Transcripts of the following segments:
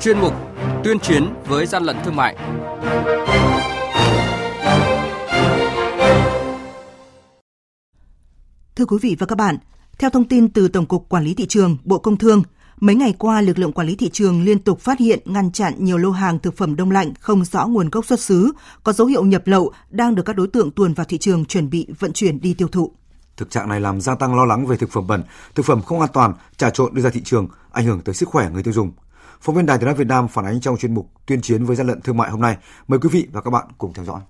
chuyên mục Tuyên chiến với gian lận thương mại. Thưa quý vị và các bạn, theo thông tin từ Tổng cục Quản lý thị trường, Bộ Công Thương, mấy ngày qua lực lượng quản lý thị trường liên tục phát hiện ngăn chặn nhiều lô hàng thực phẩm đông lạnh không rõ nguồn gốc xuất xứ, có dấu hiệu nhập lậu đang được các đối tượng tuồn vào thị trường chuẩn bị vận chuyển đi tiêu thụ. Thực trạng này làm gia tăng lo lắng về thực phẩm bẩn, thực phẩm không an toàn, trà trộn đưa ra thị trường, ảnh hưởng tới sức khỏe người tiêu dùng. Phóng viên Đài Tiếng nói Việt Nam phản ánh trong chuyên mục tuyên chiến với gian lận thương mại hôm nay. Mời quý vị và các bạn cùng theo dõi.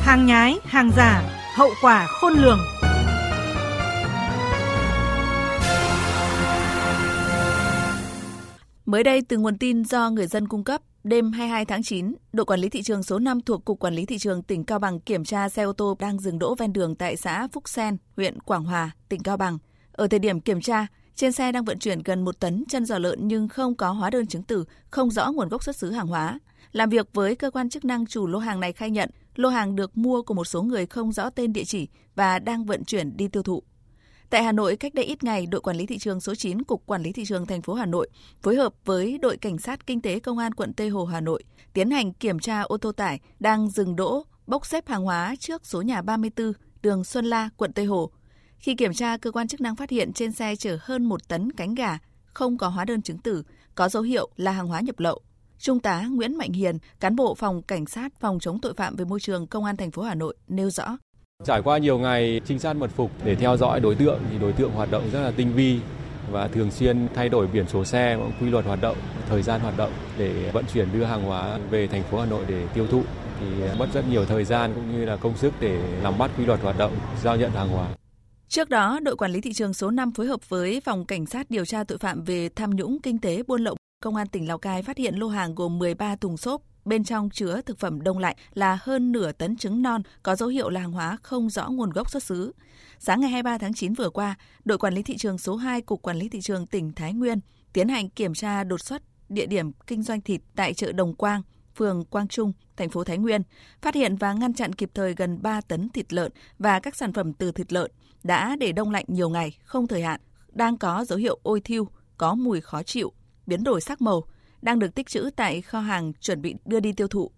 Hàng nhái, hàng giả, hậu quả khôn lường. Mới đây, từ nguồn tin do người dân cung cấp, đêm 22 tháng 9, đội quản lý thị trường số 5 thuộc Cục Quản lý Thị trường tỉnh Cao Bằng kiểm tra xe ô tô đang dừng đỗ ven đường tại xã Phúc Sen, huyện Quảng Hòa, tỉnh Cao Bằng. Ở thời điểm kiểm tra, trên xe đang vận chuyển gần một tấn chân giò lợn nhưng không có hóa đơn chứng từ, không rõ nguồn gốc xuất xứ hàng hóa. Làm việc với cơ quan chức năng chủ lô hàng này khai nhận, lô hàng được mua của một số người không rõ tên địa chỉ và đang vận chuyển đi tiêu thụ. Tại Hà Nội, cách đây ít ngày, đội quản lý thị trường số 9 Cục Quản lý thị trường thành phố Hà Nội phối hợp với đội cảnh sát kinh tế công an quận Tây Hồ Hà Nội tiến hành kiểm tra ô tô tải đang dừng đỗ bốc xếp hàng hóa trước số nhà 34 đường Xuân La, quận Tây Hồ. Khi kiểm tra, cơ quan chức năng phát hiện trên xe chở hơn một tấn cánh gà, không có hóa đơn chứng tử, có dấu hiệu là hàng hóa nhập lậu. Trung tá Nguyễn Mạnh Hiền, cán bộ phòng cảnh sát phòng chống tội phạm về môi trường công an thành phố Hà Nội nêu rõ. Trải qua nhiều ngày trinh sát mật phục để theo dõi đối tượng thì đối tượng hoạt động rất là tinh vi và thường xuyên thay đổi biển số xe, quy luật hoạt động, thời gian hoạt động để vận chuyển đưa hàng hóa về thành phố Hà Nội để tiêu thụ thì mất rất nhiều thời gian cũng như là công sức để nắm bắt quy luật hoạt động giao nhận hàng hóa. Trước đó, đội quản lý thị trường số 5 phối hợp với phòng cảnh sát điều tra tội phạm về tham nhũng kinh tế buôn lậu Công an tỉnh Lào Cai phát hiện lô hàng gồm 13 thùng xốp bên trong chứa thực phẩm đông lạnh là hơn nửa tấn trứng non có dấu hiệu là hàng hóa không rõ nguồn gốc xuất xứ. Sáng ngày 23 tháng 9 vừa qua, đội quản lý thị trường số 2 Cục Quản lý Thị trường tỉnh Thái Nguyên tiến hành kiểm tra đột xuất địa điểm kinh doanh thịt tại chợ Đồng Quang, phường Quang Trung, thành phố Thái Nguyên, phát hiện và ngăn chặn kịp thời gần 3 tấn thịt lợn và các sản phẩm từ thịt lợn đã để đông lạnh nhiều ngày, không thời hạn, đang có dấu hiệu ôi thiêu, có mùi khó chịu, biến đổi sắc màu, đang được tích trữ tại kho hàng chuẩn bị đưa đi tiêu thụ.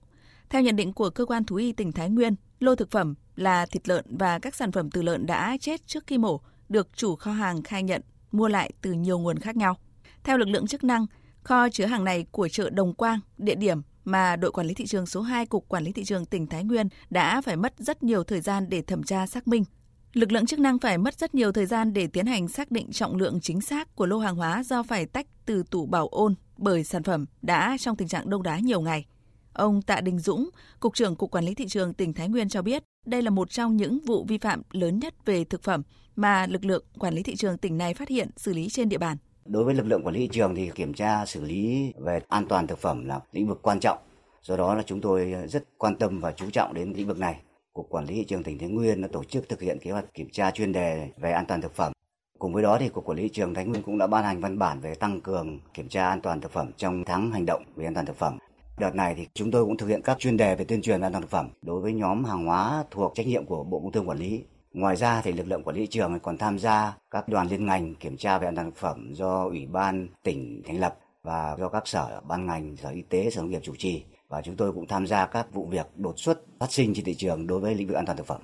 Theo nhận định của cơ quan thú y tỉnh Thái Nguyên, lô thực phẩm là thịt lợn và các sản phẩm từ lợn đã chết trước khi mổ được chủ kho hàng khai nhận mua lại từ nhiều nguồn khác nhau. Theo lực lượng chức năng, kho chứa hàng này của chợ Đồng Quang, địa điểm mà đội quản lý thị trường số 2 Cục Quản lý Thị trường tỉnh Thái Nguyên đã phải mất rất nhiều thời gian để thẩm tra xác minh. Lực lượng chức năng phải mất rất nhiều thời gian để tiến hành xác định trọng lượng chính xác của lô hàng hóa do phải tách từ tủ bảo ôn bởi sản phẩm đã trong tình trạng đông đá nhiều ngày. Ông Tạ Đình Dũng, Cục trưởng Cục Quản lý Thị trường tỉnh Thái Nguyên cho biết, đây là một trong những vụ vi phạm lớn nhất về thực phẩm mà lực lượng quản lý thị trường tỉnh này phát hiện xử lý trên địa bàn. Đối với lực lượng quản lý thị trường thì kiểm tra, xử lý về an toàn thực phẩm là lĩnh vực quan trọng. Do đó là chúng tôi rất quan tâm và chú trọng đến lĩnh vực này. Cục Quản lý thị trường tỉnh Thái Nguyên đã tổ chức thực hiện kế hoạch kiểm tra chuyên đề về an toàn thực phẩm. Cùng với đó thì Cục Quản lý thị trường Thái Nguyên cũng đã ban hành văn bản về tăng cường kiểm tra an toàn thực phẩm trong tháng hành động về an toàn thực phẩm. Đợt này thì chúng tôi cũng thực hiện các chuyên đề về tuyên truyền an toàn thực phẩm đối với nhóm hàng hóa thuộc trách nhiệm của Bộ Công Thương quản lý. Ngoài ra thì lực lượng quản lý thị trường còn tham gia các đoàn liên ngành kiểm tra về an toàn thực phẩm do Ủy ban tỉnh thành lập và do các sở ban ngành, sở y tế, sở nông nghiệp chủ trì và chúng tôi cũng tham gia các vụ việc đột xuất phát sinh trên thị trường đối với lĩnh vực an toàn thực phẩm.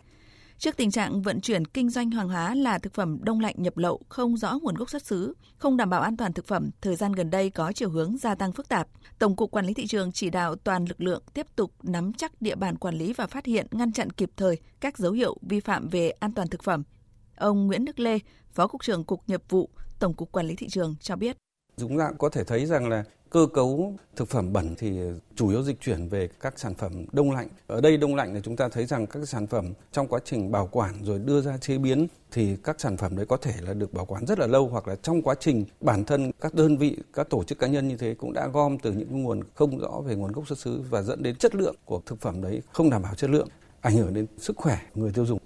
Trước tình trạng vận chuyển kinh doanh hàng hóa là thực phẩm đông lạnh nhập lậu không rõ nguồn gốc xuất xứ, không đảm bảo an toàn thực phẩm, thời gian gần đây có chiều hướng gia tăng phức tạp. Tổng cục Quản lý thị trường chỉ đạo toàn lực lượng tiếp tục nắm chắc địa bàn quản lý và phát hiện ngăn chặn kịp thời các dấu hiệu vi phạm về an toàn thực phẩm. Ông Nguyễn Đức Lê, Phó cục trưởng Cục Nghiệp vụ, Tổng cục Quản lý thị trường cho biết. Chúng ta có thể thấy rằng là cơ cấu thực phẩm bẩn thì chủ yếu dịch chuyển về các sản phẩm đông lạnh. Ở đây đông lạnh là chúng ta thấy rằng các sản phẩm trong quá trình bảo quản rồi đưa ra chế biến thì các sản phẩm đấy có thể là được bảo quản rất là lâu hoặc là trong quá trình bản thân các đơn vị, các tổ chức cá nhân như thế cũng đã gom từ những nguồn không rõ về nguồn gốc xuất xứ và dẫn đến chất lượng của thực phẩm đấy không đảm bảo chất lượng, ảnh hưởng đến sức khỏe người tiêu dùng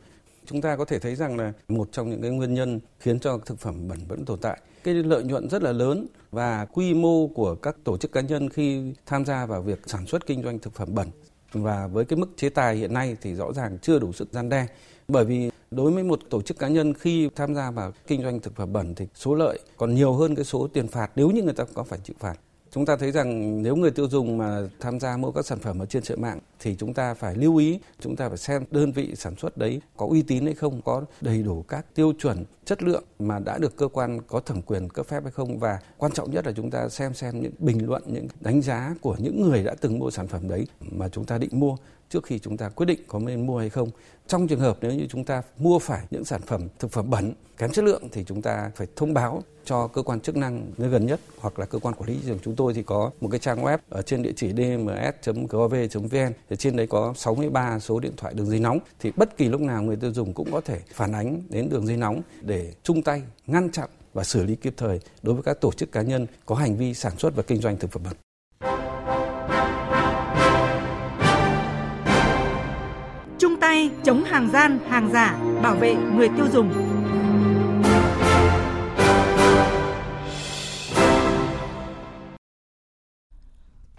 chúng ta có thể thấy rằng là một trong những cái nguyên nhân khiến cho thực phẩm bẩn vẫn tồn tại. Cái lợi nhuận rất là lớn và quy mô của các tổ chức cá nhân khi tham gia vào việc sản xuất kinh doanh thực phẩm bẩn. Và với cái mức chế tài hiện nay thì rõ ràng chưa đủ sức gian đe. Bởi vì đối với một tổ chức cá nhân khi tham gia vào kinh doanh thực phẩm bẩn thì số lợi còn nhiều hơn cái số tiền phạt nếu như người ta có phải chịu phạt. Chúng ta thấy rằng nếu người tiêu dùng mà tham gia mua các sản phẩm ở trên chợ mạng thì chúng ta phải lưu ý, chúng ta phải xem đơn vị sản xuất đấy có uy tín hay không, có đầy đủ các tiêu chuẩn chất lượng mà đã được cơ quan có thẩm quyền cấp phép hay không. Và quan trọng nhất là chúng ta xem xem những bình luận, những đánh giá của những người đã từng mua sản phẩm đấy mà chúng ta định mua trước khi chúng ta quyết định có nên mua hay không. Trong trường hợp nếu như chúng ta mua phải những sản phẩm, thực phẩm bẩn kém chất lượng thì chúng ta phải thông báo cho cơ quan chức năng nơi gần nhất hoặc là cơ quan quản lý thị trường chúng tôi thì có một cái trang web ở trên địa chỉ dms.gov.vn thì trên đấy có 63 số điện thoại đường dây nóng thì bất kỳ lúc nào người tiêu dùng cũng có thể phản ánh đến đường dây nóng để chung tay ngăn chặn và xử lý kịp thời đối với các tổ chức cá nhân có hành vi sản xuất và kinh doanh thực phẩm bẩn. Chống hàng gian, hàng giả, bảo vệ người tiêu dùng.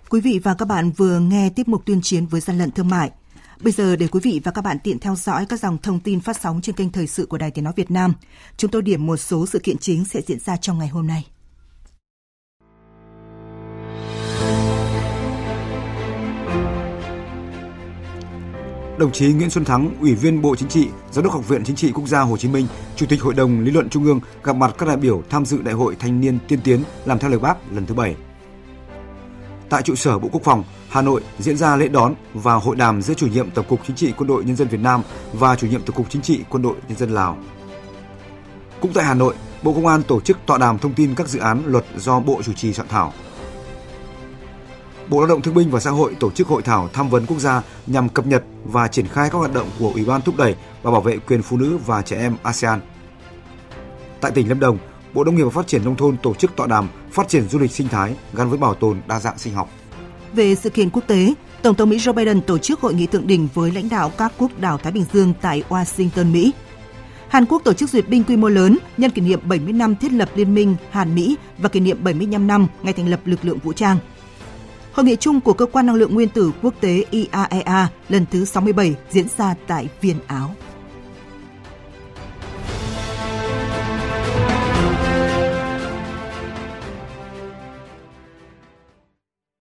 Quý vị và các bạn vừa nghe tiếp mục tuyên chiến với gian lận thương mại. Bây giờ để quý vị và các bạn tiện theo dõi các dòng thông tin phát sóng trên kênh thời sự của Đài Tiếng Nói Việt Nam, chúng tôi điểm một số sự kiện chính sẽ diễn ra trong ngày hôm nay. Đồng chí Nguyễn Xuân Thắng, Ủy viên Bộ Chính trị, Giám đốc Học viện Chính trị Quốc gia Hồ Chí Minh, Chủ tịch Hội đồng Lý luận Trung ương gặp mặt các đại biểu tham dự Đại hội Thanh niên tiên tiến làm theo lời Bác lần thứ 7. Tại trụ sở Bộ Quốc phòng, Hà Nội diễn ra lễ đón và hội đàm giữa chủ nhiệm Tổng cục Chính trị Quân đội Nhân dân Việt Nam và chủ nhiệm Tổng cục Chính trị Quân đội Nhân dân Lào. Cũng tại Hà Nội, Bộ Công an tổ chức tọa đàm thông tin các dự án luật do Bộ chủ trì soạn thảo. Bộ Lao động Thương binh và Xã hội tổ chức hội thảo tham vấn quốc gia nhằm cập nhật và triển khai các hoạt động của Ủy ban thúc đẩy và bảo vệ quyền phụ nữ và trẻ em ASEAN. Tại tỉnh Lâm Đồng, Bộ Nông nghiệp và Phát triển nông thôn tổ chức tọa đàm phát triển du lịch sinh thái gắn với bảo tồn đa dạng sinh học. Về sự kiện quốc tế, Tổng thống Mỹ Joe Biden tổ chức hội nghị thượng đỉnh với lãnh đạo các quốc đảo Thái Bình Dương tại Washington, Mỹ. Hàn Quốc tổ chức duyệt binh quy mô lớn nhân kỷ niệm 70 năm thiết lập Liên minh Hàn Mỹ và kỷ niệm 75 năm ngày thành lập lực lượng vũ trang. Hội nghị chung của Cơ quan Năng lượng Nguyên tử Quốc tế IAEA lần thứ 67 diễn ra tại Viên Áo.